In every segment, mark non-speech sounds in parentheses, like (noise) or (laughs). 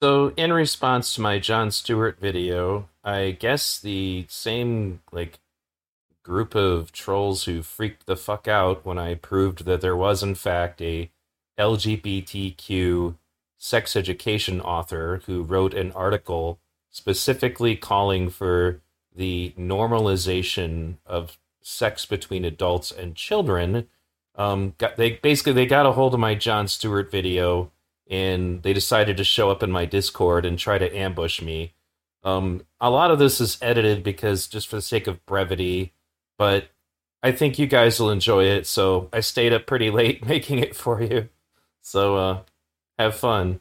So, in response to my Jon Stewart video, I guess the same like group of trolls who freaked the fuck out when I proved that there was in fact a LGBTQ sex education author who wrote an article specifically calling for the normalization of sex between adults and children. Um, got, they basically they got a hold of my Jon Stewart video and they decided to show up in my Discord and try to ambush me. Um, a lot of this is edited because just for the sake of brevity, but I think you guys will enjoy it. So I stayed up pretty late (laughs) making it for you. So uh, have fun.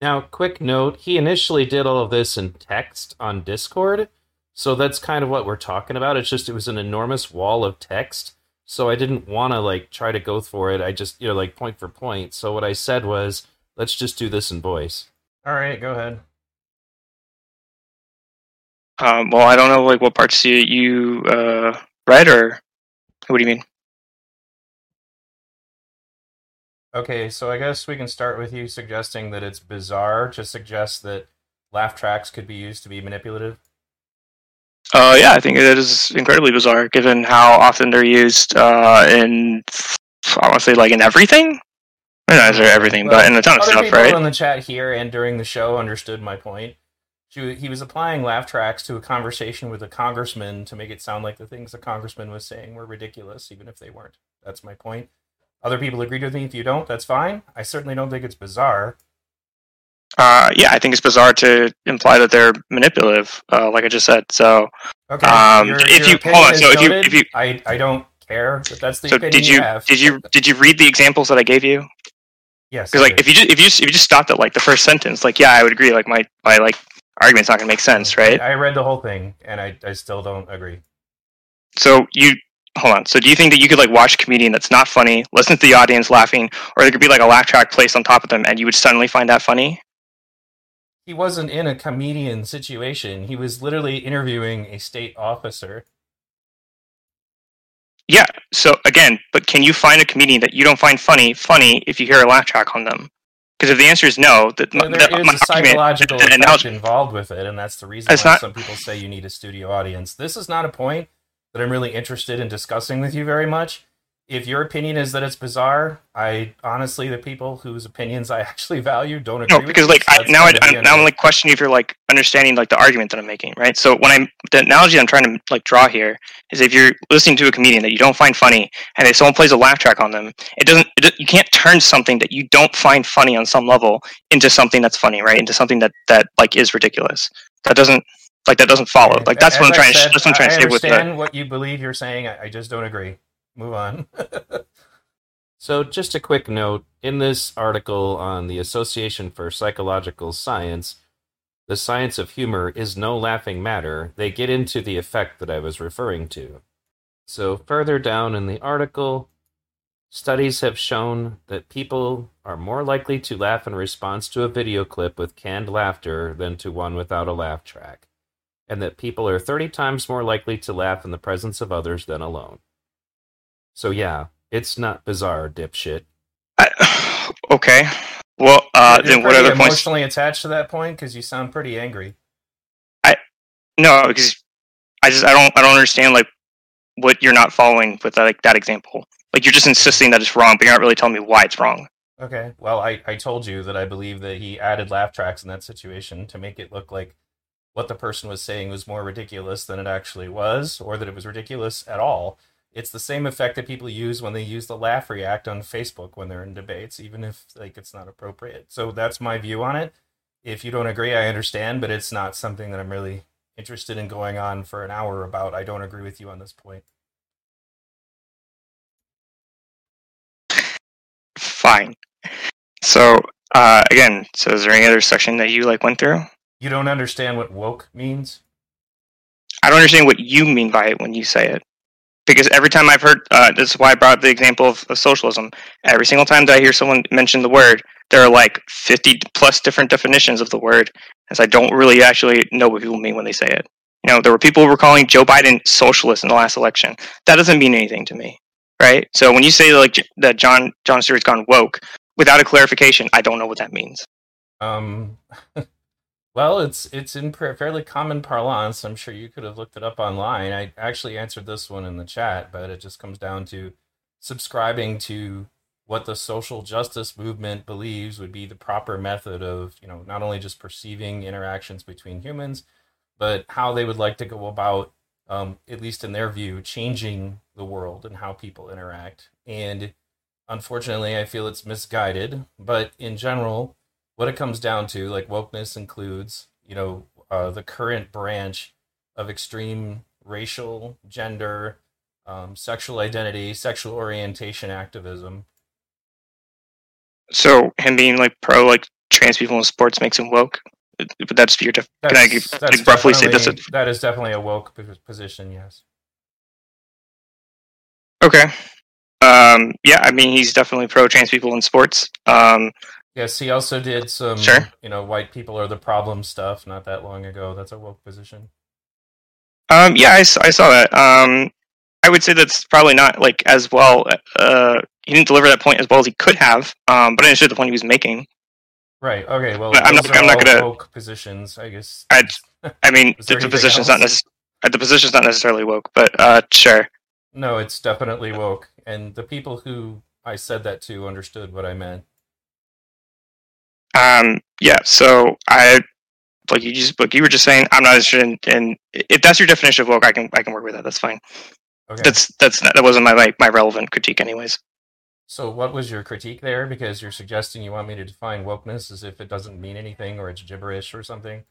Now, quick note: he initially did all of this in text on Discord, so that's kind of what we're talking about. It's just it was an enormous wall of text so I didn't want to like try to go for it. I just you know like point for point. So what I said was, let's just do this in voice. All right, go ahead. Um, well, I don't know like what parts you you uh, read or what do you mean? Okay, so I guess we can start with you suggesting that it's bizarre to suggest that laugh tracks could be used to be manipulative. Uh, yeah, I think it is incredibly bizarre given how often they're used uh, in, I want to say, like in everything. Not everything, well, but in a ton of stuff, people right? in the chat here and during the show understood my point. He was applying laugh tracks to a conversation with a congressman to make it sound like the things the congressman was saying were ridiculous, even if they weren't. That's my point. Other people agreed with me. If you don't, that's fine. I certainly don't think it's bizarre. Uh, yeah, I think it's bizarre to imply that they're manipulative, uh, like I just said. So, okay, um, your, if your you hold on, so if you if you, I I don't care if that's the so opinion did you, you have. did you did you read the examples that I gave you? Yes. Because like if you just if you just, if you just stopped at like the first sentence, like yeah, I would agree. Like my my like argument's not gonna make sense, right? I read the whole thing and I I still don't agree. So you hold on. So do you think that you could like watch a comedian that's not funny, listen to the audience laughing, or there could be like a laugh track placed on top of them, and you would suddenly find that funny? he wasn't in a comedian situation. He was literally interviewing a state officer. Yeah. So again, but can you find a comedian that you don't find funny funny if you hear a laugh track on them? Because if the answer is no, that well, there is a psychological effect involved with it, and that's the reason why not, some people say you need a studio audience. This is not a point that I'm really interested in discussing with you very much if your opinion is that it's bizarre, I honestly, the people whose opinions I (laughs) actually value don't agree. No, because like I, now, I, am now I'm like questioning if you're like understanding like the argument that I'm making, right? So when I'm the analogy I'm trying to like draw here is if you're listening to a comedian that you don't find funny, and if someone plays a laugh track on them, it doesn't. It, you can't turn something that you don't find funny on some level into something that's funny, right? Into something that that like is ridiculous. That doesn't like that doesn't follow. Like that's As what I'm trying. Said, to, that's what I'm trying I to say with that. what you believe you're saying. I, I just don't agree move on. (laughs) so, just a quick note in this article on the Association for Psychological Science, the science of humor is no laughing matter. They get into the effect that I was referring to. So, further down in the article, studies have shown that people are more likely to laugh in response to a video clip with canned laughter than to one without a laugh track, and that people are 30 times more likely to laugh in the presence of others than alone. So yeah, it's not bizarre, dipshit. I, (sighs) okay. Well, uh, You're then what other points? Emotionally attached to that point because you sound pretty angry. I no, because I just I don't I don't understand like what you're not following with that, like that example. Like you're just insisting that it's wrong, but you're not really telling me why it's wrong. Okay. Well, I, I told you that I believe that he added laugh tracks in that situation to make it look like what the person was saying was more ridiculous than it actually was, or that it was ridiculous at all. It's the same effect that people use when they use the laugh react on Facebook when they're in debates, even if like it's not appropriate. So that's my view on it. If you don't agree, I understand, but it's not something that I'm really interested in going on for an hour about. I don't agree with you on this point. Fine. So uh, again, so is there any other section that you like went through? You don't understand what woke means. I don't understand what you mean by it when you say it because every time I've heard, uh, this is why I brought up the example of, of, socialism. Every single time that I hear someone mention the word, there are like 50 plus different definitions of the word, as I don't really actually know what people mean when they say it. You know, there were people who were calling Joe Biden socialist in the last election. That doesn't mean anything to me, right? So when you say like that John Jon Stewart's gone woke, without a clarification, I don't know what that means. Um, (laughs) well, it's it's in fairly common parlance. I'm sure you could have looked it up online. I actually answered this one in the chat, but it just comes down to subscribing to what the social justice movement believes would be the proper method of, you know, not only just perceiving interactions between humans, but how they would like to go about, um, at least in their view, changing the world and how people interact. And unfortunately, I feel it's misguided. But in general, what it comes down to, like wokeness includes, you know, uh, the current branch of extreme racial, gender, um, sexual identity, sexual orientation activism. So him being like pro like trans people in sports makes him woke. But that's your def- that's, can I give, like, roughly say that's a- that is definitely a woke position. Yes. Okay. Um, yeah, I mean he's definitely pro trans people in sports. Um, yes, he also did some, sure. you know, white people are the problem stuff not that long ago. That's a woke position. Um, yeah, I, I saw that. Um, I would say that's probably not like as well. Uh, he didn't deliver that point as well as he could have. Um, but I understood the point he was making. Right. Okay. Well, I'm not. I'm not gonna woke positions. I guess. I, I mean, (laughs) the, the position's else? not necessarily. The position's not necessarily woke, but uh, sure. No, it's definitely woke, and the people who I said that to understood what I meant. Um. Yeah. So I, like you just, like you were just saying, I'm not interested in, in if that's your definition of woke, I can, I can work with that. That's fine. Okay. That's that's not, that wasn't my, my my relevant critique, anyways. So, what was your critique there? Because you're suggesting you want me to define wokeness as if it doesn't mean anything or it's gibberish or something.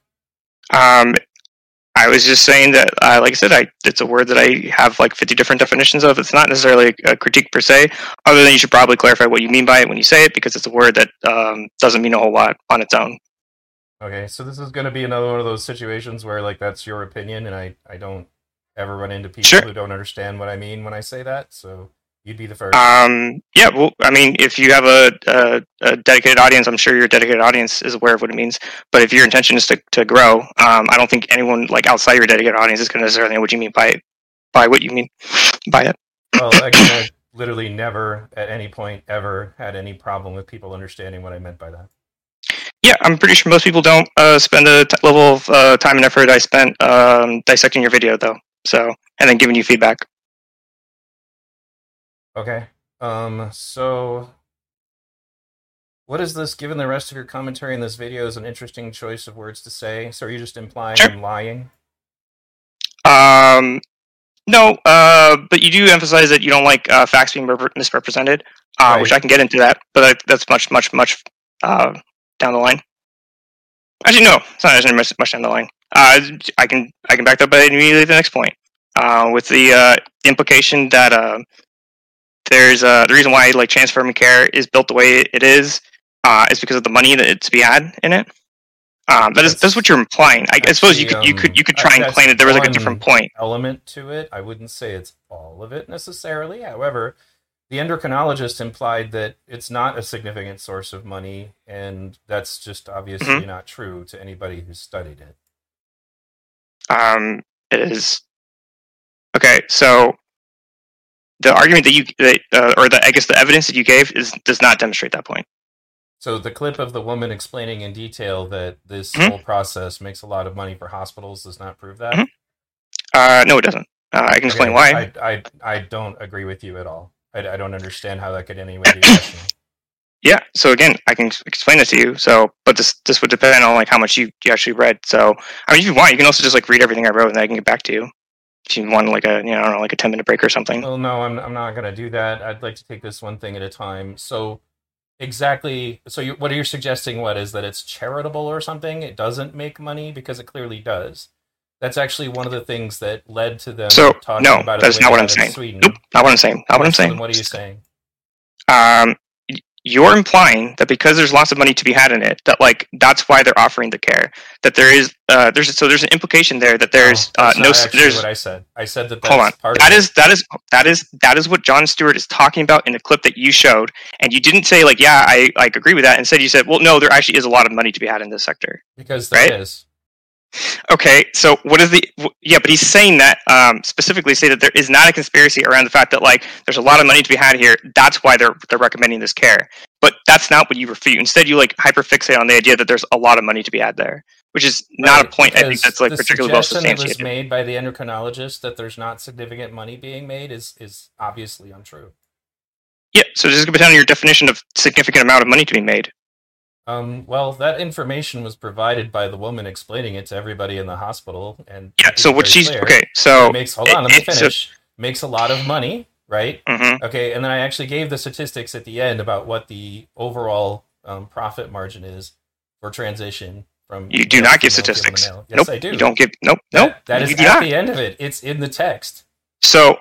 Um, I was just saying that, uh, like I said, I it's a word that I have like 50 different definitions of. It's not necessarily a critique per se, other than you should probably clarify what you mean by it when you say it, because it's a word that um, doesn't mean a whole lot on its own. Okay, so this is going to be another one of those situations where like that's your opinion, and I I don't ever run into people sure. who don't understand what I mean when I say that. So you'd be the first. Um, yeah, well, I mean, if you have a, a, a, dedicated audience, I'm sure your dedicated audience is aware of what it means. But if your intention is to, to grow, um, I don't think anyone like outside your dedicated audience is going to necessarily know what you mean by by what you mean (laughs) by it. well, I (clears throat) literally never at any point ever had any problem with people understanding what I meant by that. Yeah, I'm pretty sure most people don't uh, spend the t- level of uh, time and effort I spent um, dissecting your video, though. So, and then giving you feedback. Okay. Um. So, what is this? Given the rest of your commentary in this video is an interesting choice of words to say. So, are you just implying sure. I'm lying? Um. No. Uh. But you do emphasize that you don't like uh, facts being misrepresented, uh, right. which I can get into that. But that's much, much, much uh, down the line. Actually, no, it's not actually much, much down the line. Uh, I can I can back that up by immediately the next point, uh, with the uh, implication that uh, there's uh, the reason why like transforming care is built the way it is uh, is because of the money that it's to be had in it. Um, that is that's what you're implying. I, I suppose the, you could you could you could try and claim that there was like a different point element to it. I wouldn't say it's all of it necessarily. However, the endocrinologist implied that it's not a significant source of money, and that's just obviously mm-hmm. not true to anybody who's studied it. Um, it is okay. So the argument that you that, uh, or the I guess the evidence that you gave is does not demonstrate that point. So the clip of the woman explaining in detail that this mm-hmm. whole process makes a lot of money for hospitals does not prove that. Mm-hmm. Uh, no, it doesn't. Uh, I can explain okay. why. I, I I don't agree with you at all. I, I don't understand how that could anyway be. (coughs) Yeah. So again, I can explain it to you. So, but this this would depend on like how much you, you actually read. So, I mean, if you want, you can also just like read everything I wrote, and then I can get back to you. If you want like a you know like a ten minute break or something. Well, no, I'm I'm not gonna do that. I'd like to take this one thing at a time. So, exactly. So, you, what are you suggesting? What is that? It's charitable or something? It doesn't make money because it clearly does. That's actually one of the things that led to them so, talking no, about it. No, that's not what I'm saying. Sweden. Nope, not what I'm saying. Not what I'm saying. What are you saying? Um, you're implying that because there's lots of money to be had in it that like that's why they're offering the care. That there is uh there's so there's an implication there that there's no, uh no there's what i said. I said that hold on. that is that is that is that is what jon stewart is talking about in the clip that you showed and you didn't say like yeah i like agree with that instead you said well no there actually is a lot of money to be had in this sector. Because there right? is. Okay, so what is the yeah? But he's saying that um, specifically say that there is not a conspiracy around the fact that like there's a lot of money to be had here. That's why they're they're recommending this care. but that's not what you refute. Instead, you like hyperfixate on the idea that there's a lot of money to be had there, which is not Right, a point I think that's like particularly well suggestion that was made by the endocrinologist that there's not significant money being made is is obviously untrue. Yeah, so just be down to your definition of significant amount of money to be made. Um, well, that information was provided by the woman explaining it to everybody in the hospital, and Yeah. So what she's okay. It So makes hold on, let me it- it- finish. makes a lot of money, right? mhm. Okay, and then I actually gave the statistics at the end about what the overall um, profit margin is for transition from. you do not give statistics. Yes, nope. I do. You don't give. Nope. That- Nope. that is at not. the end of it. It's in the text. So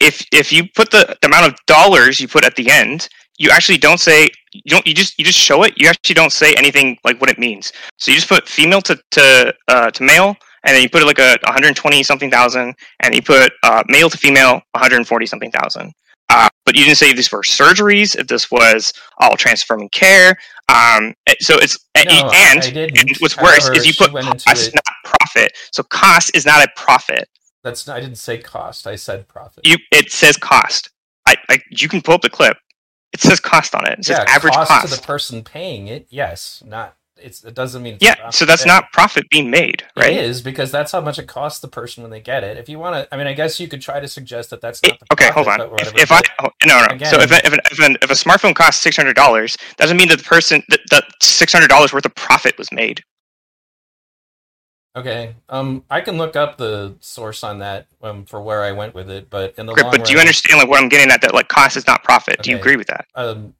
if if you put the amount of dollars you put at the end, you actually don't say you don't you just you just show it. You actually don't say anything like what it means. So you just put female to to uh, to male, and then you put it like a 120 something thousand, and you put uh, male to female 140 something thousand. Uh, but you didn't say if this were surgeries, if this was all transforming care. Um, so it's No, and and what's worse is you put cost, not profit. So cost is not a profit. That's I didn't say cost. I said profit. You it says cost. I, I you can pull up the clip. It says cost on it. It says yeah, average cost, cost. to the person paying it. Yes, not it's. It doesn't mean yeah, so that's not profit being made, right? It is because that's how much it costs the person when they get it. If you want to, I mean, I guess you could try to suggest that that's not the okay, profit, hold on. If, if I oh, no no, again- so if if, an, if, an, if a smartphone costs six hundred dollars, doesn't mean that the person that, that six hundred dollars worth of profit was made. Okay, um, I can look up the source on that um, for where I went with it, but in the Great, long but do you understand like what I'm getting at? That like cost is not profit. Do you agree with that? um,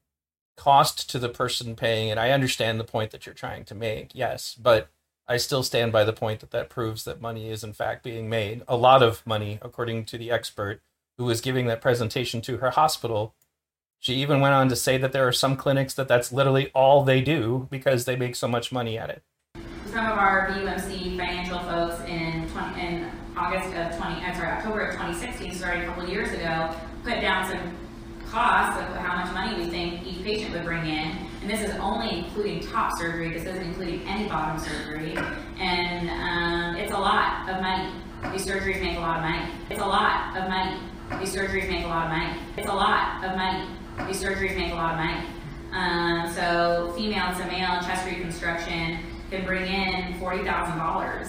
cost to the person paying it. I understand the point that you're trying to make, yes, but I still stand by the point that that proves that money is in fact being made. A lot of money, according to the expert who was giving that presentation to her hospital. She even went on to say that there are some clinics that that's literally all they do because they make so much money at it. Some of our VUMC financial folks in 20, in August of 20, I'm sorry, October of 2016, started a couple of years ago, put down some costs of how much money we think each patient would bring in. And this is only including top surgery. This isn't including any bottom surgery. And um, it's a lot of money. These surgeries make a lot of money. It's a lot of money. These surgeries make a lot of money. It's a lot of money. These surgeries make a lot of money. Um, so female to male chest reconstruction can bring in forty thousand dollars.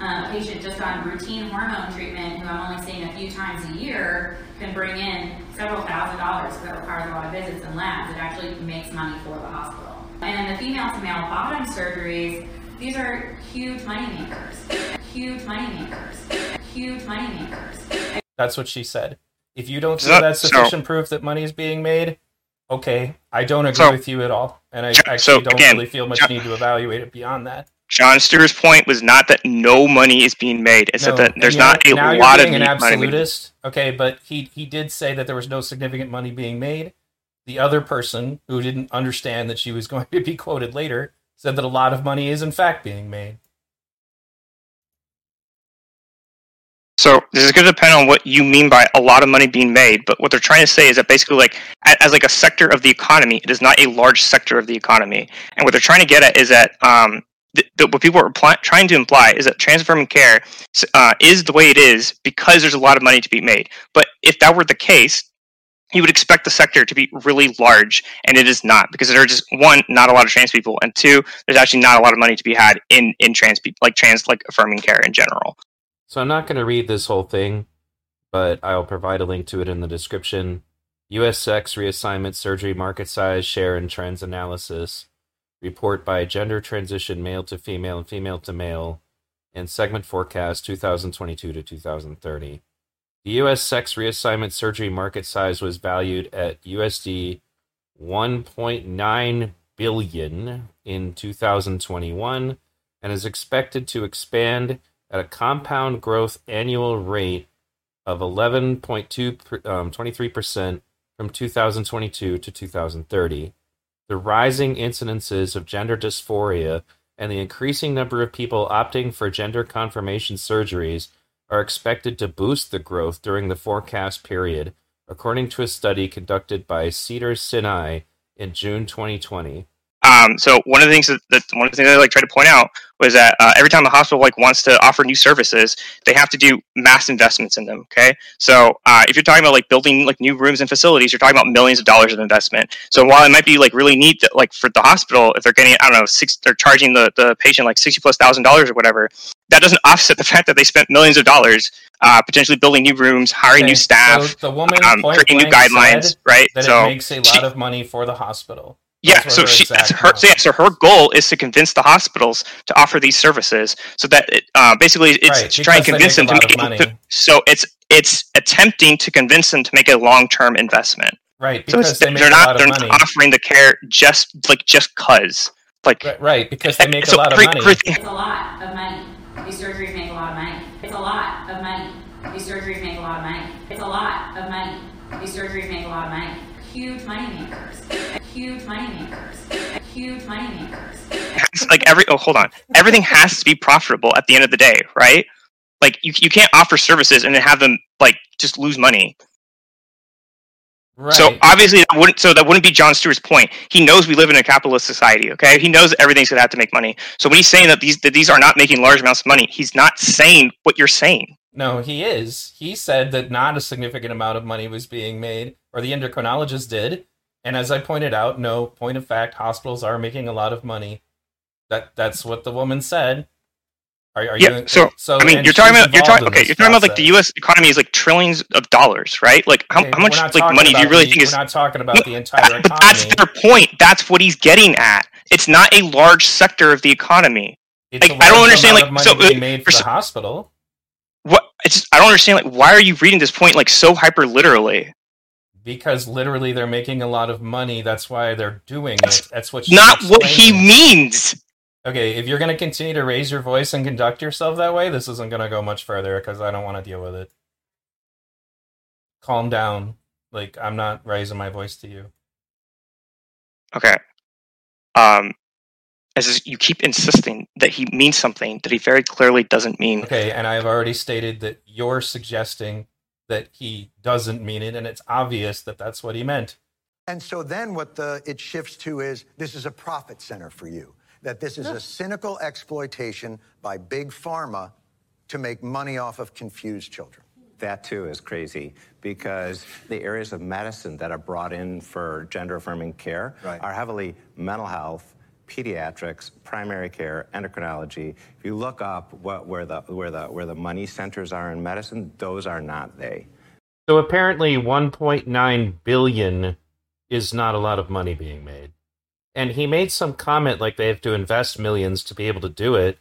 Um, a patient just on routine hormone treatment, who I'm only seeing a few times a year, can bring in several thousand dollars. So that requires a lot of visits and labs. It actually makes money for the hospital. And then the female to male bottom surgeries, these are huge money makers. Huge money makers. Huge money makers. That's what she said. If you don't see So- that's so- sufficient proof that money is being made, okay, I don't agree So- with you at all, and I actually so, don't again, really feel much Jo- need to evaluate it beyond that. Jon Stewart's point was not that no money is being made. It's No, that there's not a lot of being an money. being- absolutist. Okay, but he he did say that there was no significant money being made. The other person who didn't understand that she was (laughs) going to be quoted later said that a lot of money is in fact being made. So this is going to depend on what you mean by a lot of money being made. But what they're trying to say is that basically, like as like a sector of the economy, it is not a large sector of the economy. And what they're trying to get at is that um, th- th- what people are pl- trying to imply is that transforming care uh, is the way it is because there's a lot of money to be made. But if that were the case, you would expect the sector to be really large, and it is not because there are just one, not a lot of trans people, and two, there's actually not a lot of money to be had in in trans people, like trans like affirming care in general. So I'm not going to read this whole thing, but I'll provide a link to it in the description. U.S. sex reassignment surgery market size share and trends analysis report by gender transition male to female and female to male and segment forecast 2022 to 2030. The U.S. sex reassignment surgery market size was valued at USD 1.9 billion in 2021 and is expected to expand at a compound growth annual rate of 11.2 per- um, 23% from 2022 to 2030. The rising incidences of gender dysphoria and the increasing number of people opting for gender confirmation surgeries are expected to boost the growth during the forecast period, according to a study conducted by Cedar Sinai in June 2020. Um, so one of the things that, that one of the things I like try to point out was that uh, every time a hospital like wants to offer new services, they have to do mass investments in them. Okay, so uh, if you're talking about like building like new rooms and facilities, you're talking about millions of dollars of investment. So while it might be like really neat, that, like for the hospital, if they're getting I don't know, six, they're charging the the patient like sixty plus thousand dollars or whatever, that doesn't offset the (laughs) fact that they spent millions of dollars uh, potentially building new rooms, hiring Okay, new staff, So the woman um, creating new guidelines, right? that So it makes a lot she- of money for the hospital. Yeah, so her she that's her. So yeah, so her goal is to convince the hospitals to offer these services, so that it, uh, basically it's Right, to try and convince them to make of it. So it's it's attempting to convince them to make a long term investment. Right, So because it's, they make they're a not lot they're money. not offering the care just like just cause like Right, right, because they (laughs) make so a lot of every- money. everything- It's a lot of money. These surgeries make a lot of money. It's a lot of money. These surgeries make a lot of money. It's a lot of money. These surgeries make a lot of money. Huge money makers. Huge money makers. Huge money makers. like every oh hold on everything has to be profitable at the end of the day right like you, you can't offer services and then have them like just lose money Right. so obviously that wouldn't so that wouldn't be jon stewart's point he knows we live in a capitalist society okay he knows that everything's going to have to make money so when he's saying that these that these are not making large amounts of money he's not saying what you're saying No, he is. He said that not a significant amount of money was being made, or the endocrinologist did. And as I pointed out, no, point of fact, hospitals are making a lot of money. That that's what the woman said. Are, are Yeah, you, so, so I mean, you're talking about you're talking okay. You're talking about like the. U.S. economy is like trillions of dollars, right? Like how, Okay, how much like money do you really the- think is? We're not talking about No, the entire But that's their point. That's what he's getting at. It's not a large sector of the economy. It's like, I don't understand, like, so, being made for for the hospital What? It's just, I don't understand. Like, why are you reading this point like so hyper literally? because literally they're making a lot of money. That's why they're doing That's it. That's what Not what he means. Okay, if you're going to continue to raise your voice and conduct yourself that way, this isn't going to go much further because I don't want to deal with it. Calm down. Like, I'm not raising my voice to you. Okay. Um, as is- you keep insisting that he means something that he very clearly doesn't mean. Okay, and I've already stated that you're suggesting that he doesn't mean it, and it's obvious that that's what he meant. And so then what the, it shifts to is this is a profit center for you. That this is a cynical exploitation by big pharma to make money off of confused children. That too is crazy because the areas of medicine that are brought in for gender affirming care Right. are heavily mental health, pediatrics, primary care, endocrinology. If you look up what, where, the, where, the, where the money centers are in medicine, those are not they. So apparently 1.9 billion is not a lot of money being made. And he made some comment like they have to invest millions to be able to do it,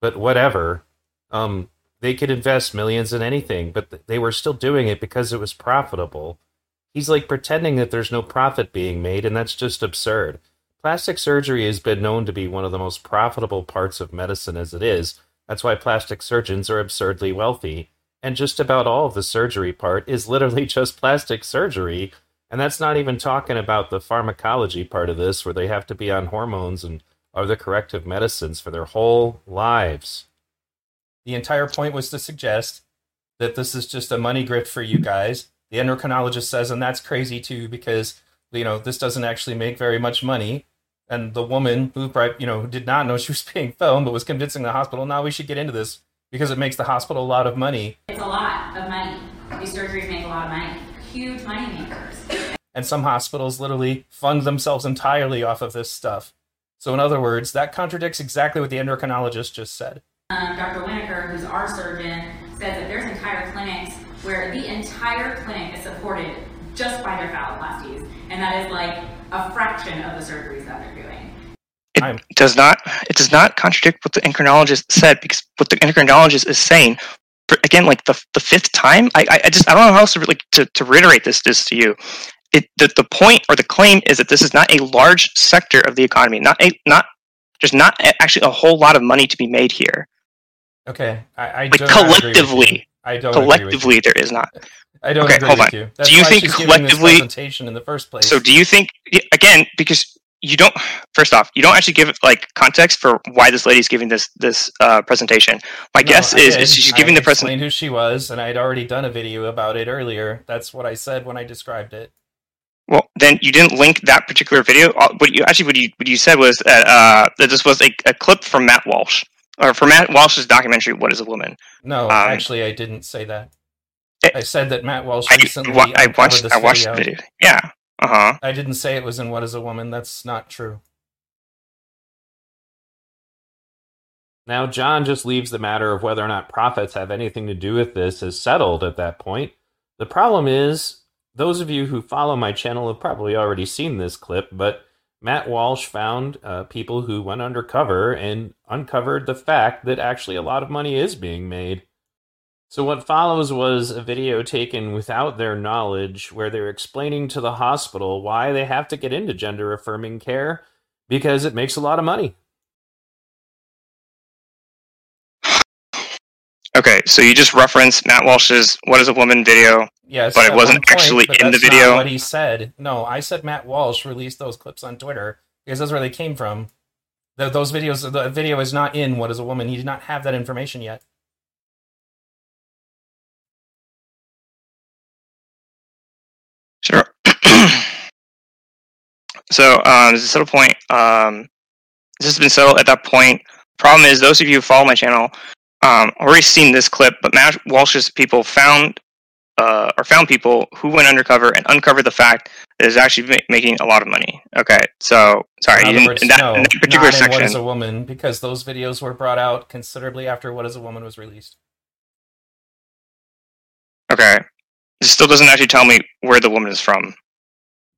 but whatever. Um they could invest millions in anything, but th- they were still doing it because it was profitable. He's like pretending that there's no profit being made and that's just absurd. Plastic surgery has been known to be one of the most profitable parts of medicine as it is. That's why plastic surgeons are absurdly wealthy. And just about all of the surgery part is literally (laughs) just plastic surgery. And that's not even talking about the pharmacology part of this where they have to be on hormones and other corrective medicines for their whole lives. The entire point was to suggest that this is just a money grift for you guys. The endocrinologist says and that's crazy too because you know this doesn't actually make very much money and the woman who probably, you know who did not know (laughs) she was being filmed but was convincing the hospital now we should get into this because it makes the hospital a lot of money It's a lot of money. These surgeries make a lot of money. Huge money makers. and some hospitals literally fund themselves entirely off of this stuff. So, in other words, that contradicts exactly what the endocrinologist just said. Um, Dr. Winokur, who's our surgeon, says that there's entire clinics where the entire clinic is supported just by their phalloplasties, and that is like a fraction of the surgeries that they're doing. It I'm- does not. It does not contradict what the endocrinologist said because what the endocrinologist is saying. For, again, like the the fifth time, I I- I just I don't know how else to like to, to reiterate this this to you. It the, the point or the claim is that this is not a large sector of the economy, not a not there's not a- actually a whole lot of money to be made here. Okay, I, I Like do not agree with you. collectively, I don't agree with you. collectively, there is not. I don't Okay, agree hold with on. you. That's Do you think she's giving this collectively- presentation in the first place? So, do you think again because you don't? First off, you don't actually give like context for why this lady is giving this this uh, presentation. My No, guess is, is she's I giving the presentation. who she was, and I had already done a video about it earlier. That's what I said when I described it. Well, then you didn't link that particular video. Uh, What you actually what you what you said was that, uh, that this was a, a clip from Matt Walsh. or from Matt Walsh's documentary, "What Is a Woman." No, Um, actually, I didn't say that. I said that Matt Walsh I, recently wa- I watched. this I watched the video. video. Yeah. Uh huh. I didn't say it was in What Is a Woman. That's not true. Now, Jon just leaves the matter of whether or not profits have anything to do with this as settled at that point. The problem is, those of you who follow my channel have probably already seen this clip, but Matt Walsh found uh, people who went undercover and uncovered the fact that actually a lot of money is being made. So, what follows was a video taken without their knowledge where they're explaining to the hospital why they have to get into gender affirming care because it makes a lot of money. Okay, so you just referenced Matt Walsh's "What Is a Woman" video. Yes, But it wasn't point, actually in the video? what he said. No, I said Matt Walsh released those clips on Twitter because that's where they came from. Th those videos, the video is not in What Is a Woman. He did not have that information yet. Sure. So um, there's a settled point. Um, this has been settled at that point. Problem is, those of you who follow my channel um, already seen this clip, but Matt Walsh's people found uh, or found people who went undercover and uncovered the fact that it's actually ma- making a lot of money. Okay, so sorry, in words, in that, no, in that particular not in What Is a Woman because those videos were brought out considerably after What Is a Woman was released. Okay, this still doesn't actually tell me where the woman is from.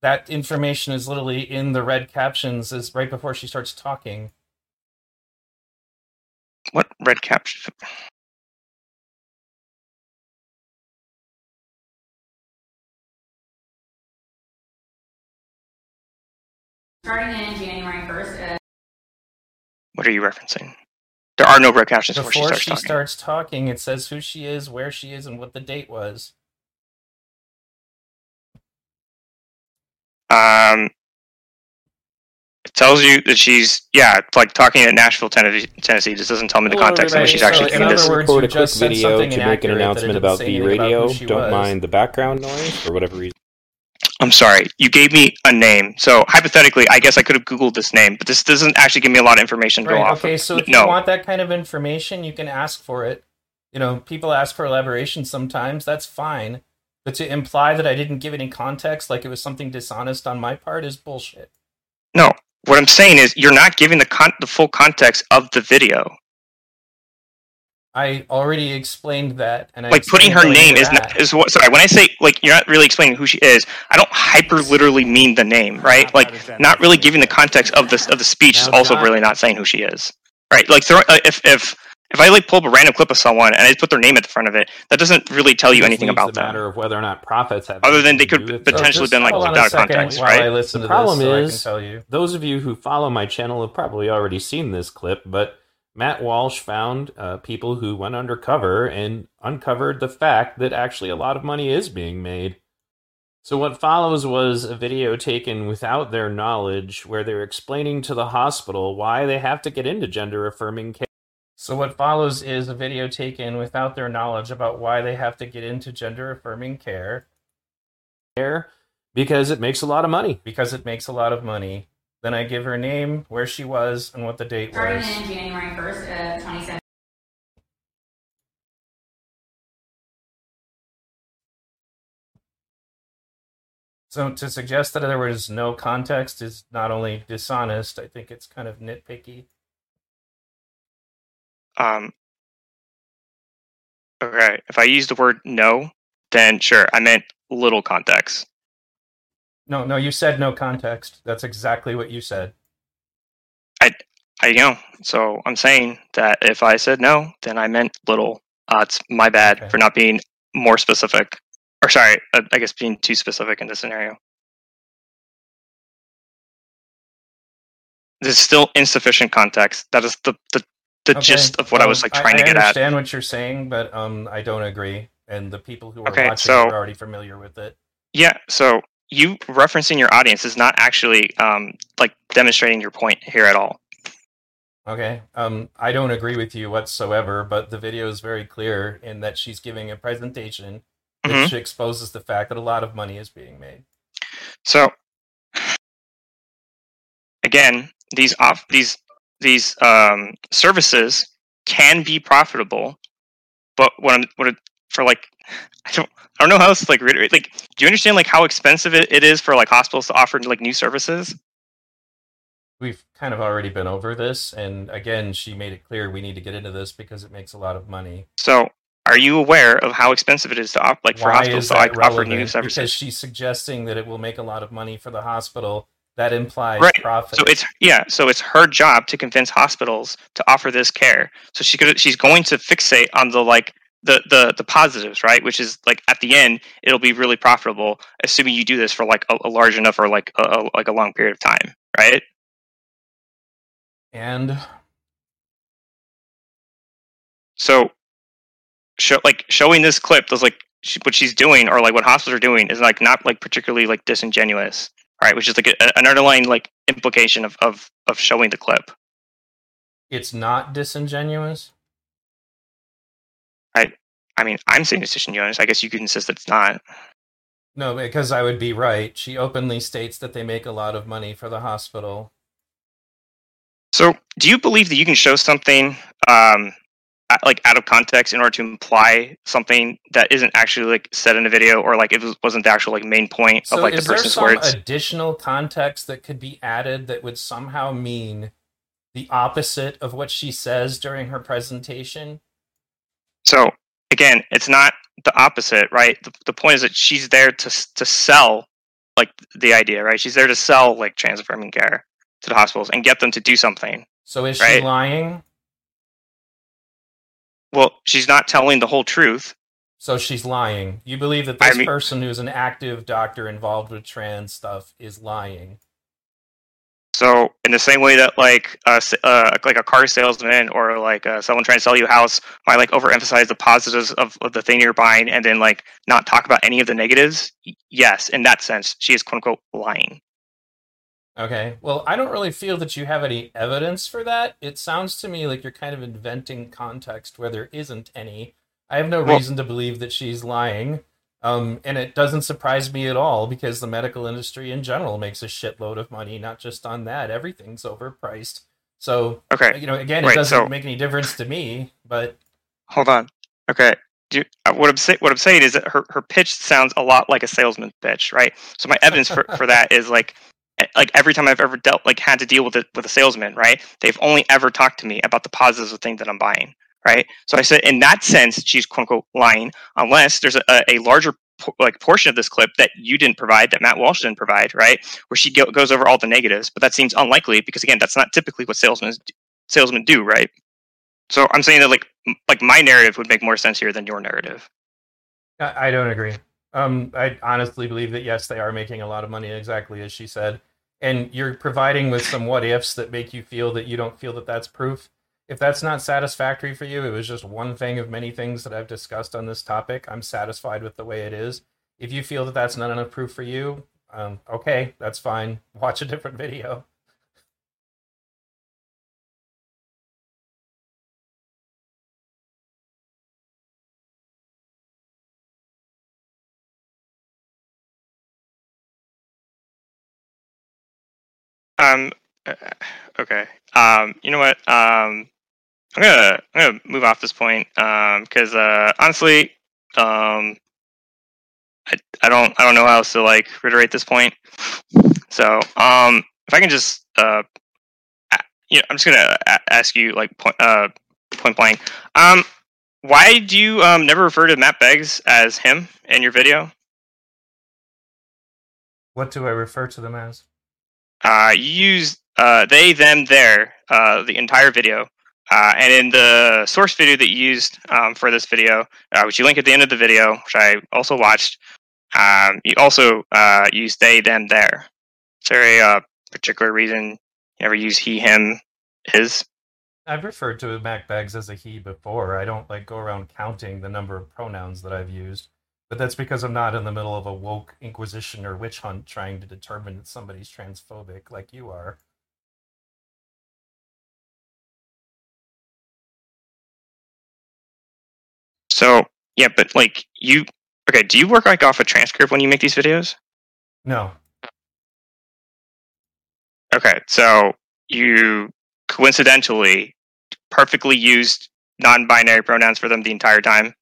That information is literally in the red captions is right before she starts talking. What red captions? Starting in January 1st, uh, What are you referencing? There are no red captions before, Before she starts she talking. starts talking, it says who she is, where she is, and what the date was. Um, it tells you that she's yeah, like talking at Nashville, Tennessee. Tennessee. This doesn't tell me the context in which she's everybody. actually So, doing in this. words, record a quick video to make an announcement about say V anything about Radio. Don't was. mind the background noise for whatever reason. I'm sorry, you gave me a name. So hypothetically, I guess I could have googled this name, but this doesn't actually give me a lot of information to go off. Okay. So if no, you want that kind of information, you can ask for it. You know, people ask for elaboration sometimes. That's fine. But to imply that I didn't give any context, like it was something dishonest on my part, is bullshit. no. What I'm saying is, you're not giving the con- the full context of the video. I already explained that, and I like putting her name is not, is what sorry when i say like you're not really explaining who she is i don't hyper literally mean the name right like not really giving the context of this of the speech is also really not saying who she is right like throw, uh, if if if i like pull up a random clip of someone and i just put their name at the front of it that doesn't really tell you anything leaves about the them matter of whether or not profits have Other than they could do potentially it. been, like, hold a out of second context, while I right? listen The to problem this so I is- can tell you. Those of you who follow my channel have probably already seen this clip, but Matt Walsh found uh, people who went undercover and uncovered the fact that actually a lot of money is being made. So, what follows was a video taken without their knowledge where they're explaining to the hospital why they have to get into gender affirming care. So, what follows is a video taken without their knowledge about why they have to get into gender affirming care. Care because it makes a lot of money. Because it makes a lot of money. Then I give her name, where she was, and what the date starting was. Starting in January 1st of 2017. So to suggest that there was no context is not only dishonest, I think it's kind of nitpicky. Um okay if i use the word no then sure i meant little context No, no, you said no context. That's exactly what you said. I I know. So I'm saying that if I said no, then I meant little. Uh, it's my bad Okay. for not being more specific. Or sorry, uh, I guess being too specific in this scenario. There's still insufficient context. That is the the, the Okay, gist of what I was like trying I, to get at. I understand what you're saying, but um, I don't agree. And the people who are Okay, watching so- are already familiar with it. Yeah. So you referencing your audience is not actually um, like demonstrating your point here at all. Okay. Um, I don't agree with you whatsoever, but the video is very clear in that she's giving a presentation which exposes the fact that a lot of money is being made. So again, these off these these um, services can be profitable, but when it, for like I don't I don't know how else to like reiterate. Like, do you understand like how expensive it, it is for like hospitals to offer like new services? We've kind of already been over this, and again, she made it clear we need to get into this because it makes a lot of money. So, are you aware of how expensive it is to op- like for hospitals to like, offer new services? Because she's suggesting that it will make a lot of money for the hospital. That implies Right. profit. So it's yeah, so it's her job to convince hospitals to offer this care. So she could she's going to fixate on the like the the the positives, right? Which is like at the end it'll be really profitable, assuming you do this for like a, a large enough or like a, like a long period of time, right? and So show like showing this clip does like she, what she's doing or like what hospitals are doing is like not like particularly like disingenuous, right? Which is like a, an underlying like implication of of of showing the clip. it's not disingenuous. I I mean, I'm saying it's disingenuous. I guess you could insist that it's not. No, because I would be right. She openly states that they make a lot of money for the hospital. So, do you believe that you can show something um, like out of context in order to imply something that isn't actually like said in a video, or like it was, wasn't the actual like main point So of like the is there person's some words? additional context that could be added that would somehow mean the opposite of what she says during her presentation? So, again, it's not the opposite, right? The, the point is that she's there to to sell like the idea, right? She's there to sell like transforming care to the hospitals and get them to do something. So is she lying? Well, she's not telling the whole truth. So she's lying. You believe that I this mean- person who's an active doctor involved with trans stuff is lying. So in the same way that like uh, uh like a car salesman or like uh, someone trying to sell you a house might like overemphasize the positives of, of the thing you're buying and then like not talk about any of the negatives. Yes, in that sense, she is quote unquote lying. Okay. Well, I don't really feel that you have any evidence for that. It sounds to me like you're kind of inventing context where there isn't any. I have no Well- reason to believe that she's lying. Um, and it doesn't surprise me at all because the medical industry in general makes a shitload of money, not just on that. Everything's overpriced. So, Okay, you know, again, it Right, doesn't so- make any difference to me, but hold on. Okay. Do you, uh, what I'm saying? What I'm saying is that her, her pitch sounds a lot like a salesman pitch, right? So my evidence for, for that is like, like every time I've ever dealt, like had to deal with it with a salesman, right? They've only ever talked to me about the positives of things that I'm buying, right? So I said, in that sense, she's quote unquote lying, unless there's a, a, larger like portion of this clip that you didn't provide, that Matt Walsh didn't provide, right? Where she go, goes over all the negatives, but that seems unlikely because again, that's not typically what salesmen salesmen do, right? So I'm saying that like like my narrative would make more sense here than your narrative. I don't agree. Um, I honestly believe that yes, they are making a lot of money, exactly as she said. And you're providing with some what ifs that make you feel that you don't feel that that's proof. If that's not satisfactory for you, it was just one thing of many things that I've discussed on this topic. I'm satisfied with the way it is. If you feel that that's not enough proof for you, um, okay, that's fine. (laughs) Watch a different video. Um. uh, Okay. Um. You know what? Um. I'm gonna I'm gonna move off this point. Um. Because uh, honestly, um, I I don't I don't know how else to like reiterate this point. So um, if I can just uh, you know, I'm just gonna ask you like point uh point blank. Um. Why do you um never refer to Mack Beggs as him in your video? What do I refer to them as? Uh, you use uh, they, them, there uh, the entire video. Uh, and in the source video that you used um, for this video, uh, which you link at the end of the video, which I also watched, um, you also uh, use they, them, there. Is there a uh, particular reason you never use he, him, his? I've referred to Mack Beggs as a he before. I don't like go around counting the number of pronouns that I've used, but that's because I'm not in the middle of a woke inquisition or witch hunt trying to determine that somebody's transphobic like you are. So yeah, but like you, okay? Do you work like off a transcript when you make these videos? No, Okay, so you coincidentally perfectly used non-binary pronouns for them the entire time?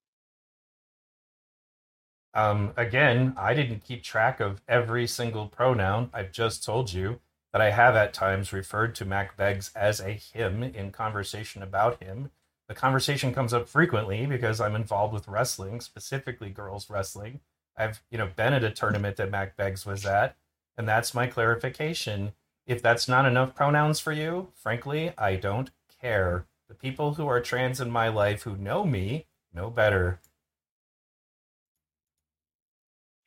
Um, again, I didn't keep track of every single pronoun. I've just told you that I have at times referred to Mack Beggs as a him in conversation about him. The conversation comes up frequently because I'm involved with wrestling, specifically girls wrestling. I've, you know, been at a tournament that Mack Beggs was at, and that's my clarification. If that's not enough pronouns for you, frankly, I don't care. The people who are trans in my life who know me know better.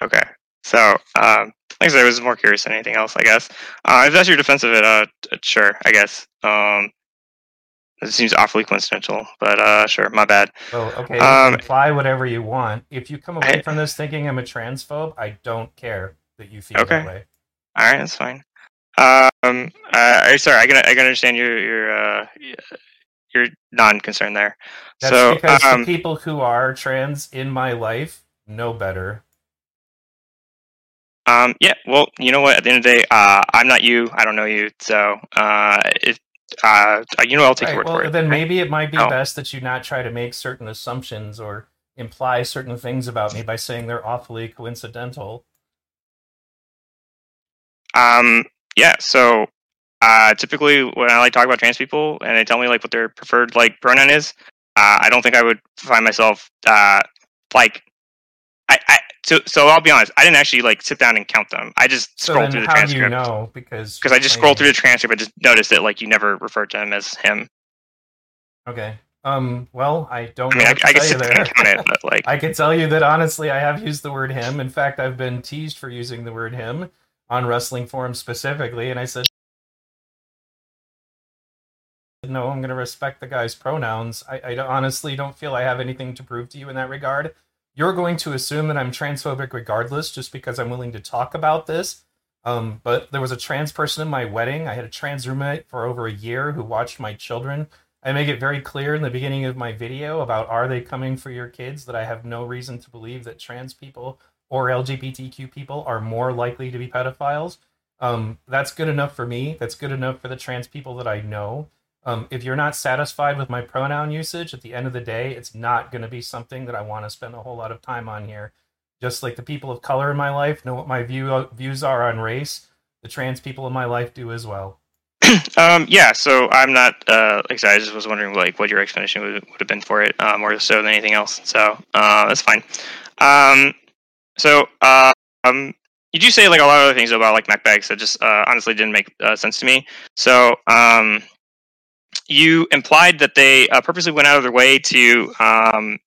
Okay. So, um, like I said, I was more curious than anything else, I guess. Uh, if that's your defense of it, uh, sure, I guess. Um, it seems awfully coincidental, but uh, sure, my bad. Well, okay, Um, imply whatever you want. If you come away I- from this thinking I'm a transphobe, I don't care that you feel Okay. that way. All right, that's fine. Um, uh, sorry, I can I can understand your your uh, your non-concern there. That's so, because um, the people who are trans in my life know better. Um, yeah, well, you know what? At the end of the day, uh, I'm not you. I don't know you. So, uh, it, uh, you know, I'll take your word well, for it. then maybe it might be Oh. best that you not try to make certain assumptions or imply certain things about me by saying they're awfully coincidental. Um, yeah. So, uh, typically when I like talk about trans people and they tell me like what their preferred like pronoun is, uh, I don't think I would find myself uh, like. So so I'll be honest. I didn't actually like sit down and count them. I just So scrolled through the how do you transcript know? Because because I just scrolled through the transcript and just noticed that like you never referred to him as him. Okay. Um. Well, I don't I mean, know I, I tell sit down and count it, but like (laughs) I can tell you that honestly, I have used the word him. In fact, I've been teased for using the word him on wrestling forums specifically, and I said, "No, I'm going to respect the guy's pronouns." I, I honestly don't feel I have anything to prove to you in that regard. You're going to assume that I'm transphobic regardless, just because I'm willing to talk about this. Um, but there was a trans person in my wedding. I had a trans roommate for over a year who watched my children. I make it very clear in the beginning of my video about are they coming for your kids that I have no reason to believe that trans people or LGBTQ people are more likely to be pedophiles. Um, that's good enough for me. That's good enough for the trans people that I know. Um, if you're not satisfied with my pronoun usage, at the end of the day, it's not going to be something that I want to spend a whole lot of time on here. Just like the people of color in my life know what my view views are on race, the trans people in my life do as well. (clears throat) Um, yeah, so I'm not, uh, like I just was wondering, like, what your explanation would, would have been for it, uh, more so than anything else. So, uh, that's fine. Um, so, uh, um, you do say, like, a lot of other things about, like, Mack Beggs that just, uh, honestly didn't make, uh, sense to me. So, um, you implied that they, uh, purposely went out of their way to, um,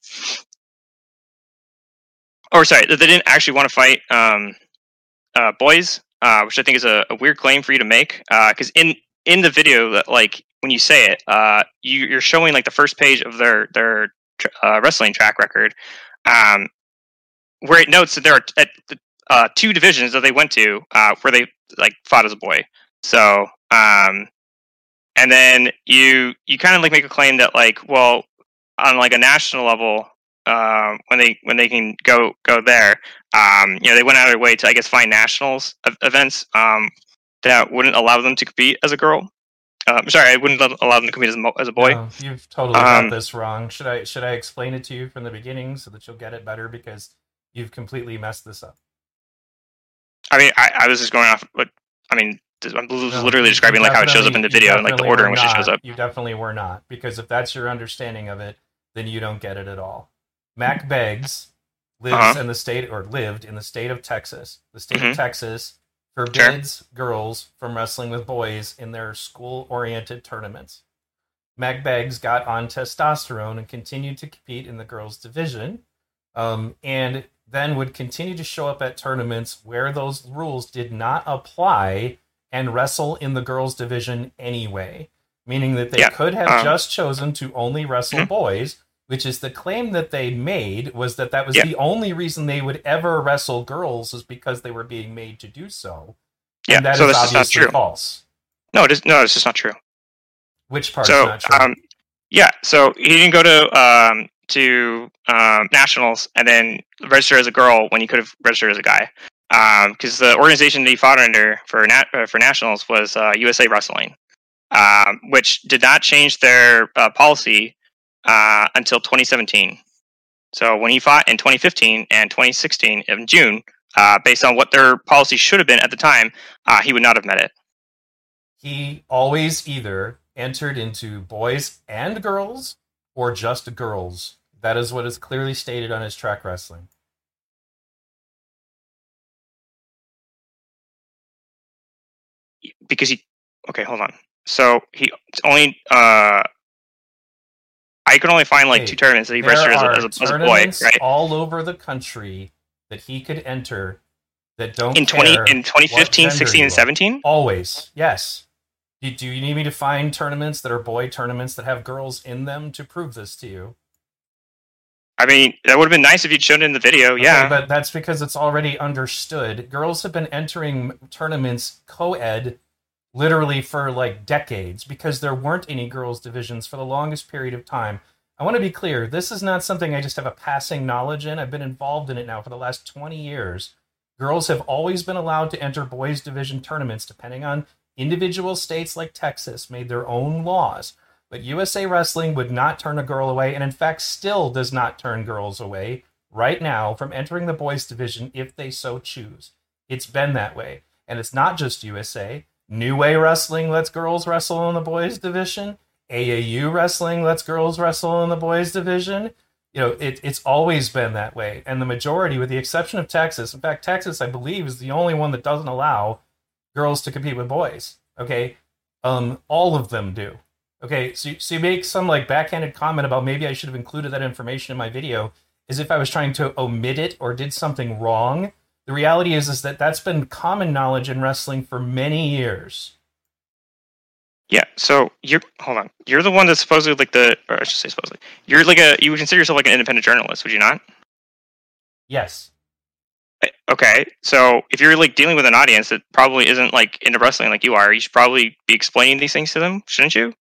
or sorry, that they didn't actually want to fight, um, uh, boys, uh, which I think is a, a weird claim for you to make, because in in the video that like when you say it, uh, you, you're showing like the first page of their their uh, wrestling track record, um, where it notes that there are at, uh, two divisions that they went to uh, where they like fought as a boy. So, um, and then you you kind of like make a claim that like well on like a national level um, when they when they can go go there um, you know they went out of their way to I guess find nationals ev- events um, that wouldn't allow them to compete as a girl. Um, sorry, I wouldn't allow them to compete as a, as a boy. No, you've totally got Um, this wrong. Should I should I explain it to you from the beginning so that you'll get it better because you've completely messed this up. I mean, I, I was just going off, but I mean, I'm No, literally describing like how it shows up in the video and like the order in which it shows up. You definitely were not because if that's your understanding of it, then you don't get it at all. Mack Beggs lives Uh-huh. in the state or lived in the state of Texas. The state Mhm. of Texas forbids girls from wrestling with boys in their school-oriented tournaments. Mack Beggs got on testosterone and continued to compete in the girls' division, um, and then would continue to show up at tournaments where those rules did not apply and wrestle in the girls' division anyway. Meaning that they Yeah, could have um, just chosen to only wrestle Mhm. boys, which is the claim that they made was that that was Yeah. the only reason they would ever wrestle girls is because they were being made to do so. Yeah, and that is so that's just not obviously true. false. No, it is, no, it's just not true. Which part so is not true? um yeah so he didn't go to um to um nationals and then register as a girl when he could have registered as a guy um because the organization that he fought under for nat- uh, for nationals was uh, usa wrestling um which did not change their uh, policy uh, until 2017. So when he fought in 2015 and 2016 in June, uh, based on what their policy should have been at the time, he would not have met it. He always either entered into boys and girls or just girls. That is what is clearly stated on his track wrestling. Because he, okay, hold on. So he only, uh, I can only find like Hey, two tournaments that he registered as a, as a, as a boy, right? all over the country that he could enter that don't In 20, in what 2015, 16, and 17? Always, yes. Do, do you need me to find tournaments that are boy tournaments that have girls in them to prove this to you? I mean, that would have been nice if you'd shown it in the video. Okay, yeah. but that's because it's already understood. Girls have been entering tournaments co-ed literally for like decades because there weren't any girls divisions for the longest period of time. I want to be clear, this is not something I just have a passing knowledge in. I've been involved in it now for the last 20 years. Girls have always been allowed to enter boys division tournaments depending on individual states like Texas made their own laws. But USA Wrestling would not turn a girl away, and in fact, still does not turn girls away right now from entering the boys division if they so choose. It's been that way. And it's not just USA. New Way Wrestling lets girls wrestle in the boys division. AAU Wrestling lets girls wrestle in the boys division. You know, it, it's always been that way. And the majority, with the exception of Texas, in fact, Texas, I believe, is the only one that doesn't allow girls to compete with boys. Okay. Um, all of them do. Okay, so, so you make some like backhanded comment about maybe I should have included that information in my video as if I was trying to omit it or did something wrong. The reality is is that that's been common knowledge in wrestling for many years. Yeah, so you're hold on. You're the one that's supposedly like the or I should say supposedly. You're like a you would consider yourself like an independent journalist, would you not? Yes. Eh, Okay, so if you're like dealing with an audience that probably isn't like into wrestling like you are, you should probably be explaining these things to them, shouldn't you?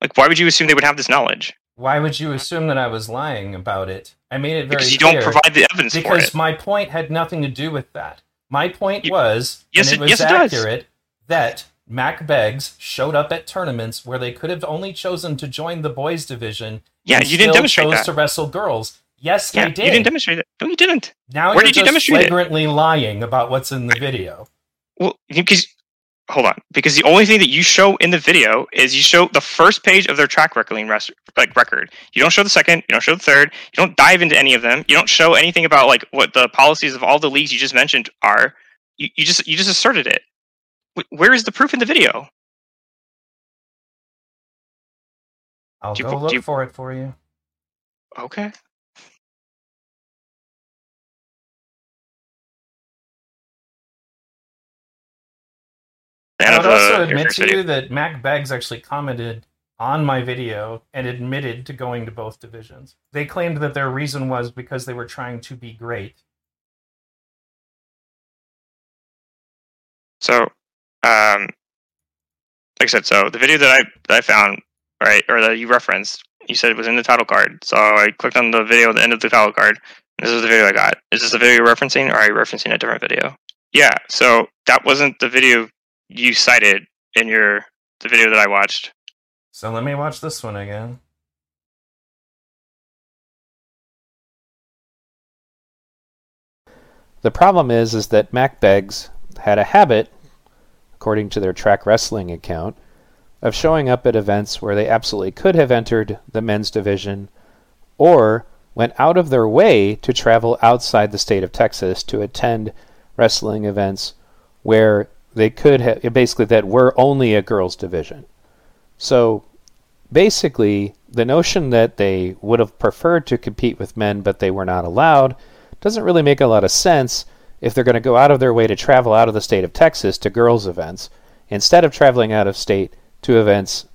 Like, why would you assume they would have this knowledge? Why would you assume that I was lying about it? I made it very Because you clear. don't provide the evidence for because it. my point had nothing to do with that. My point You- was, Yes, and it it- was yes, it accurate, that Mack Beggs showed up at tournaments where they could have only chosen to join the boys division. Yeah, you didn't demonstrate chose that. to wrestle girls. Yes, Yeah, they did. you didn't demonstrate it. No, you didn't. now Where you're did you demonstrate it? flagrantly lying about what's in the video. Well, because hold on, because the only thing that you show in the video is you show the first page of their track recording like record. You don't show the second. You don't show the third. You don't dive into any of them. You don't show anything about like what the policies of all the leagues you just mentioned are. You, you just you just asserted it. Where is the proof in the video? I'll Do go look you- for it for you. Okay. I would also admit to you that Mack Beggs actually commented on my video and admitted to going to both divisions. They claimed that their reason was because they were trying to be great. So, um, like I said, so the video that I that I found, right, or that you referenced, you said it was in the title card. So I clicked on the video at the end of the title card. This is the video I got. Is this the video you're referencing, or are you referencing a different video? Yeah. So that wasn't the video you cited in your the video that I watched. So let me watch this one again. The problem is, is that Mack Beggs had a habit, according to their track wrestling account, of showing up at events where they absolutely could have entered the men's division, or went out of their way to travel outside the state of Texas to attend wrestling events where they could have basically that were only a girls division. So basically, the notion that they would have preferred to compete with men but they were not allowed doesn't really make a lot of sense if they're going to go out of their way to travel out of the state of Texas to girls' events instead of traveling out of state to events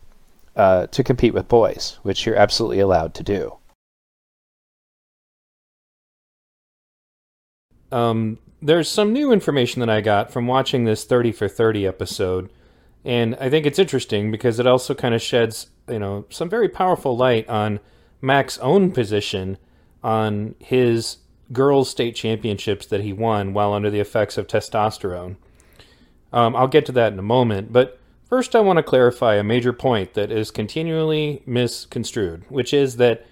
uh, to compete with boys, which you're absolutely allowed to do. Um, there's some new information that I got from watching this 30 for 30 episode, and I think it's interesting because it also kind of sheds, you know, some very powerful light on Mack's own position on his girls' state championships that he won while under the effects of testosterone. Um, I'll get to that in a moment, but First, I want to clarify a major point that is continually misconstrued, which is that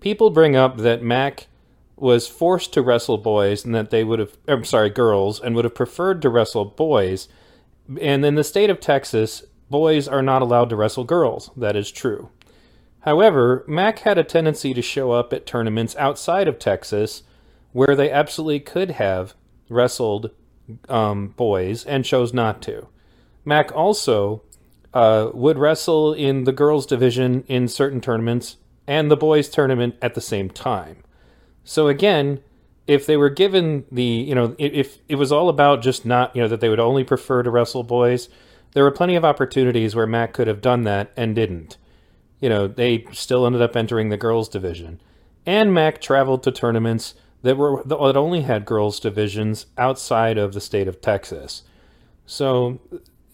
people bring up that Mack was forced to wrestle boys and that they would have, I'm sorry, girls, and would have preferred to wrestle boys. And in the state of Texas, boys are not allowed to wrestle girls. That is true. However, Mack had a tendency to show up at tournaments outside of Texas where they absolutely could have wrestled um, boys and chose not to. Mack also uh, would wrestle in the girls' division in certain tournaments and the boys' tournament at the same time. So again, if they were given the, you know, if it was all about just not, you know, that they would only prefer to wrestle boys, there were plenty of opportunities where Mack could have done that and didn't. You know, they still ended up entering the girls' division. And Mack traveled to tournaments that were that only had girls' divisions outside of the state of Texas. So,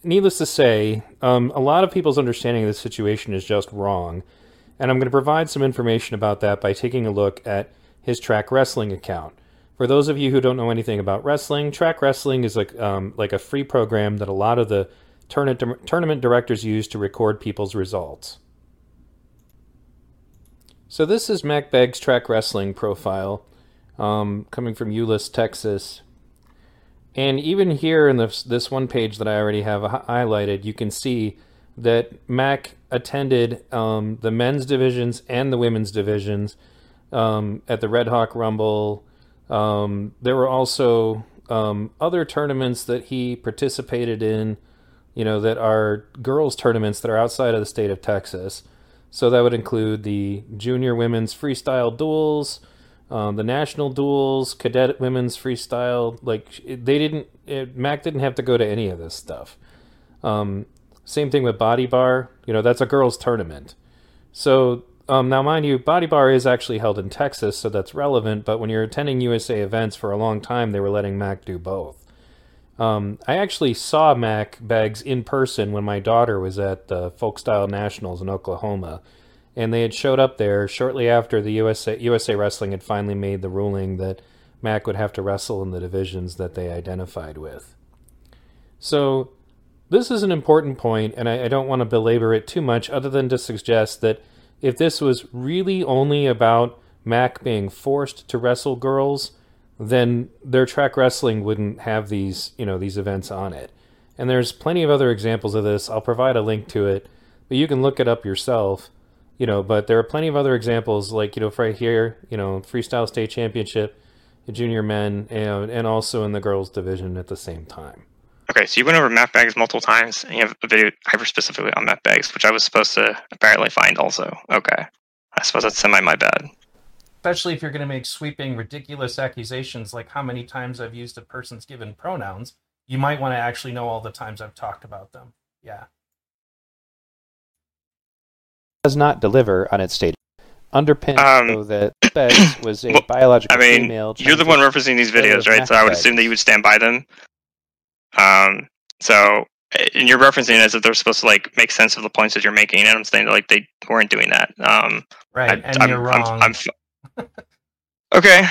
needless to say, um, a lot of people's understanding of the situation is just wrong. And I'm going to provide some information about that by taking a look at his track wrestling account. For those of you who don't know anything about wrestling, track wrestling is like um, like a free program that a lot of the tournament tournament directors use to record people's results. So this is Mack Beggs' track wrestling profile, um, coming from Euless, Texas. And even here in this this one page that I already have highlighted, you can see that Mack attended um, the men's divisions and the women's divisions um, at the Red Hawk Rumble. Um, there were also um, other tournaments that he participated in, you know, that are girls' tournaments that are outside of the state of Texas. So that would include the junior women's freestyle duels, um, the national duels, cadet women's freestyle. Like they didn't, it, Mack didn't have to go to any of this stuff. Um, same thing with Body Bar. You know, that's a girls' tournament. So um, now, mind you, Body Bar is actually held in Texas, so that's relevant. But when you're attending USA events for a long time, they were letting Mack do both. Um, I actually saw Mack Beggs in person when my daughter was at the Folk Style Nationals in Oklahoma, and they had showed up there shortly after the USA USA Wrestling had finally made the ruling that Mack would have to wrestle in the divisions that they identified with. So, this is an important point, and I, I don't want to belabor it too much, other than to suggest that if this was really only about Mack being forced to wrestle girls, then their track wrestling wouldn't have these, you know, these events on it. And there's plenty of other examples of this. I'll provide a link to it, but you can look it up yourself. You know, but there are plenty of other examples, like you know, right here, you know, freestyle state championship, junior men, and and also in the girls division at the same time. Okay, so you went over Mack Beggs multiple times, and you have a video hyper specifically on Mack Beggs, which I was supposed to apparently find also. Okay. I suppose that's semi my bad. Especially if you're going to make sweeping, ridiculous accusations like how many times I've used a person's given pronouns, you might want to actually know all the times I've talked about them. Yeah. Does not deliver on its stated underpinned um, so that (coughs) Beggs was a well, biological I mean, female. You're the one referencing these videos, right? So I would assume that you would stand by them. Um, so and you're referencing as if they're supposed to like make sense of the points that you're making, and I'm saying that, like they weren't doing that. Um, right, I, and I'm, you're wrong. I'm, (laughs) I'm, okay.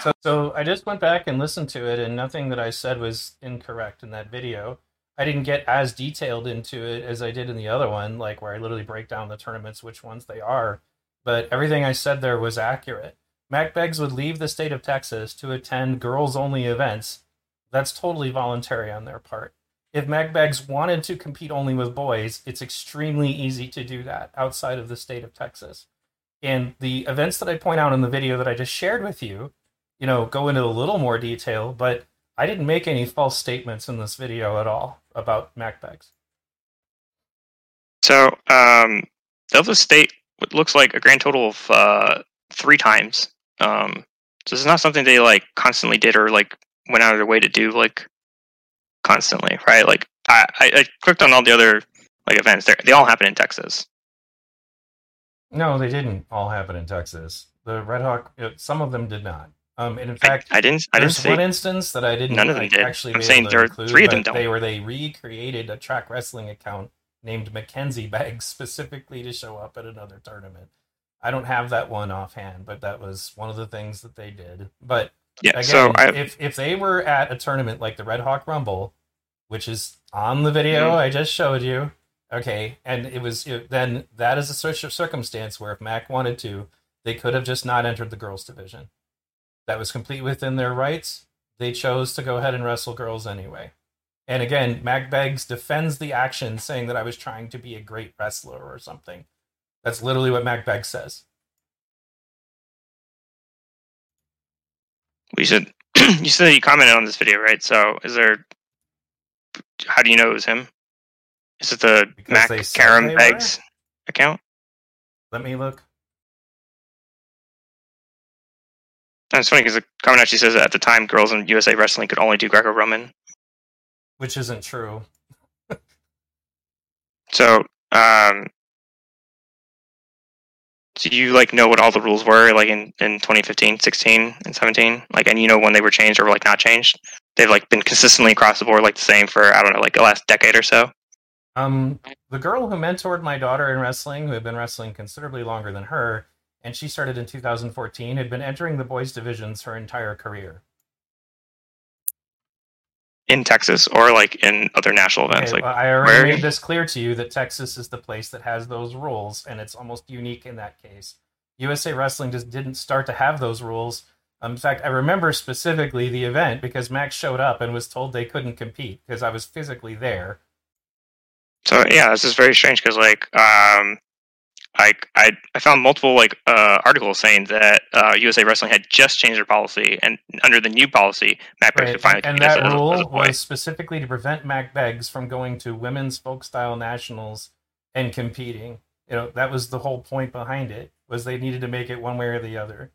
So, so I just went back and listened to it, and nothing that I said was incorrect in that video. I didn't get as detailed into it as I did in the other one, like where I literally break down the tournaments, which ones they are. But everything I said there was accurate. Mack Beggs would leave the state of Texas to attend girls only events that's totally voluntary on their part. If Mack Beggs wanted to compete only with boys, it's extremely easy to do that outside of the state of Texas. And the events that I point out in the video that I just shared with you, you know, go into a little more detail, but I didn't make any false statements in this video at all about Mack Beggs. So, um, Delta State looks like a grand total of uh, three times. Um, so this is not something they like constantly did or like went out of their way to do like constantly, right? Like I, I, clicked on all the other like events. They they all happen in Texas. No, they didn't all happen in Texas. The Red Hawk, uh, some of them did not. Um, and in fact, I, I didn't. I didn't see one instance that I didn't. None of them like, did. Actually, I'm saying there include, three of them don't. They were they recreated a track wrestling account named Mackenzie (laughs) Bag specifically to show up at another tournament. I don't have that one offhand, but that was one of the things that they did. But yeah. Again, so I, if if they were at a tournament like the Red Hawk Rumble, which is on the video mm-hmm. I just showed you, Okay, and it was it, then that is a such a circumstance where if Mack wanted to, they could have just not entered the girls division. That was complete within their rights. They chose to go ahead and wrestle girls anyway. And again, Mack Beggs defends the action, saying that I was trying to be a great wrestler or something. That's literally what Mack Beggs says. We should. (clears throat) you said you commented on this video, right? So, is there? How do you know it was him? Is it the Because Mac Karam Beggs account? Let me look. That's funny because the comment actually says that at the time, girls in USA Wrestling could only do Greco-Roman. Which isn't true. So, um, do you like know what all the rules were like in, in 2015, 16, and 17? Like, and you know when they were changed or like not changed? They've like been consistently across the board like the same for I don't know like the last decade or so. Um, the girl who mentored my daughter in wrestling, who had been wrestling considerably longer than her, and she started in 2014, had been entering the boys' divisions her entire career. In Texas or like in other national events. Okay, like well, I already made this clear to you that Texas is the place that has those rules, and it's almost unique in that case. USA Wrestling just didn't start to have those rules. Um, in fact, I remember specifically the event because Max showed up and was told they couldn't compete because I was physically there. so yeah, this is very strange because like um, I I I found multiple like uh, articles saying that uh, USA Wrestling had just changed their policy, and under the new policy, Mack Beggs Right, could finally and compete as that a- as a rule was specifically to prevent Mack Beggs from going to women's folk style nationals and competing. You know, that was the whole point behind it. Was they needed to make it one way or the other.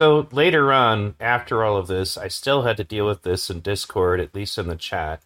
So later on, after all of this, I still had to deal with this in Discord, at least in the chat,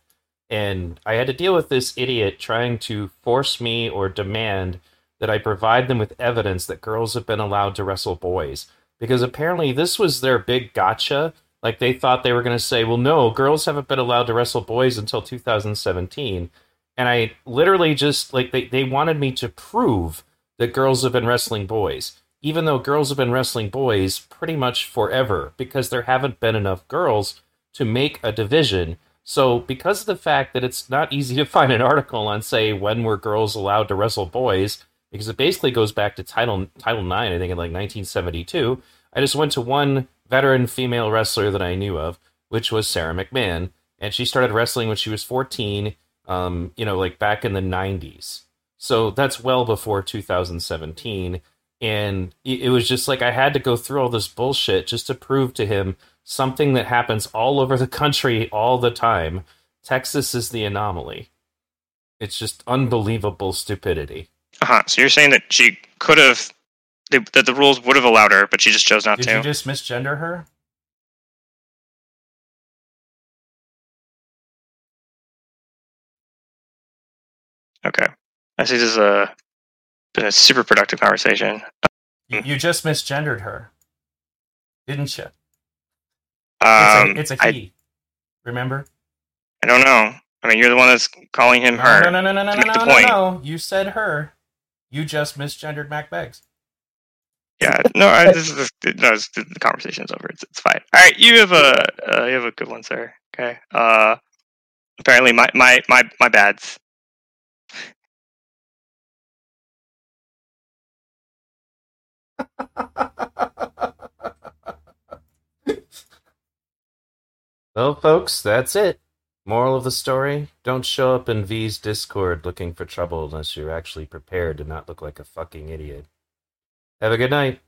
and I had to deal with this idiot trying to force me or demand that I provide them with evidence that girls have been allowed to wrestle boys. Because apparently this was their big gotcha. Like they thought they were going to say, well, no, girls haven't been allowed to wrestle boys until 2017. And I literally just, like, they, they wanted me to prove that girls have been wrestling boys, even though girls have been wrestling boys pretty much forever because there haven't been enough girls to make a division. So, because of the fact that it's not easy to (laughs) find an article on, say, when were girls allowed to wrestle boys, because it basically goes back to Title Title Nine, I think, in like 1972. I just went to one veteran female wrestler that I knew of, which was Sara McMann, and she started wrestling when she was 14. Um, you know, like back in the 90s. So that's well before 2017. And it it was just like I had to go through all this bullshit just to prove to him something that happens all over the country all the time. Texas is the anomaly. It's just unbelievable stupidity. Uh-huh. So you're saying that she could have that the rules would have allowed her, but she just chose not Did to. you just misgender her? Okay. I see this is a been a super productive conversation. You, you just misgendered her, didn't you? Um, It's a, it's a I, he. Remember? I don't know. I mean, you're the one that's calling him her. No, no, no, no, no, no, no, no, no. You said her. You just misgendered Mack Beggs. Yeah, no, I, this is no, it's, the conversation's over. It's, it's fine. All right, you have a uh, you have a good one, sir. Okay. Uh, apparently, my my my my bads. (laughs) Well, folks, that's it. Moral of the story don't show up in V's Discord looking for trouble unless you're actually prepared to not look like a fucking idiot. Have a good night.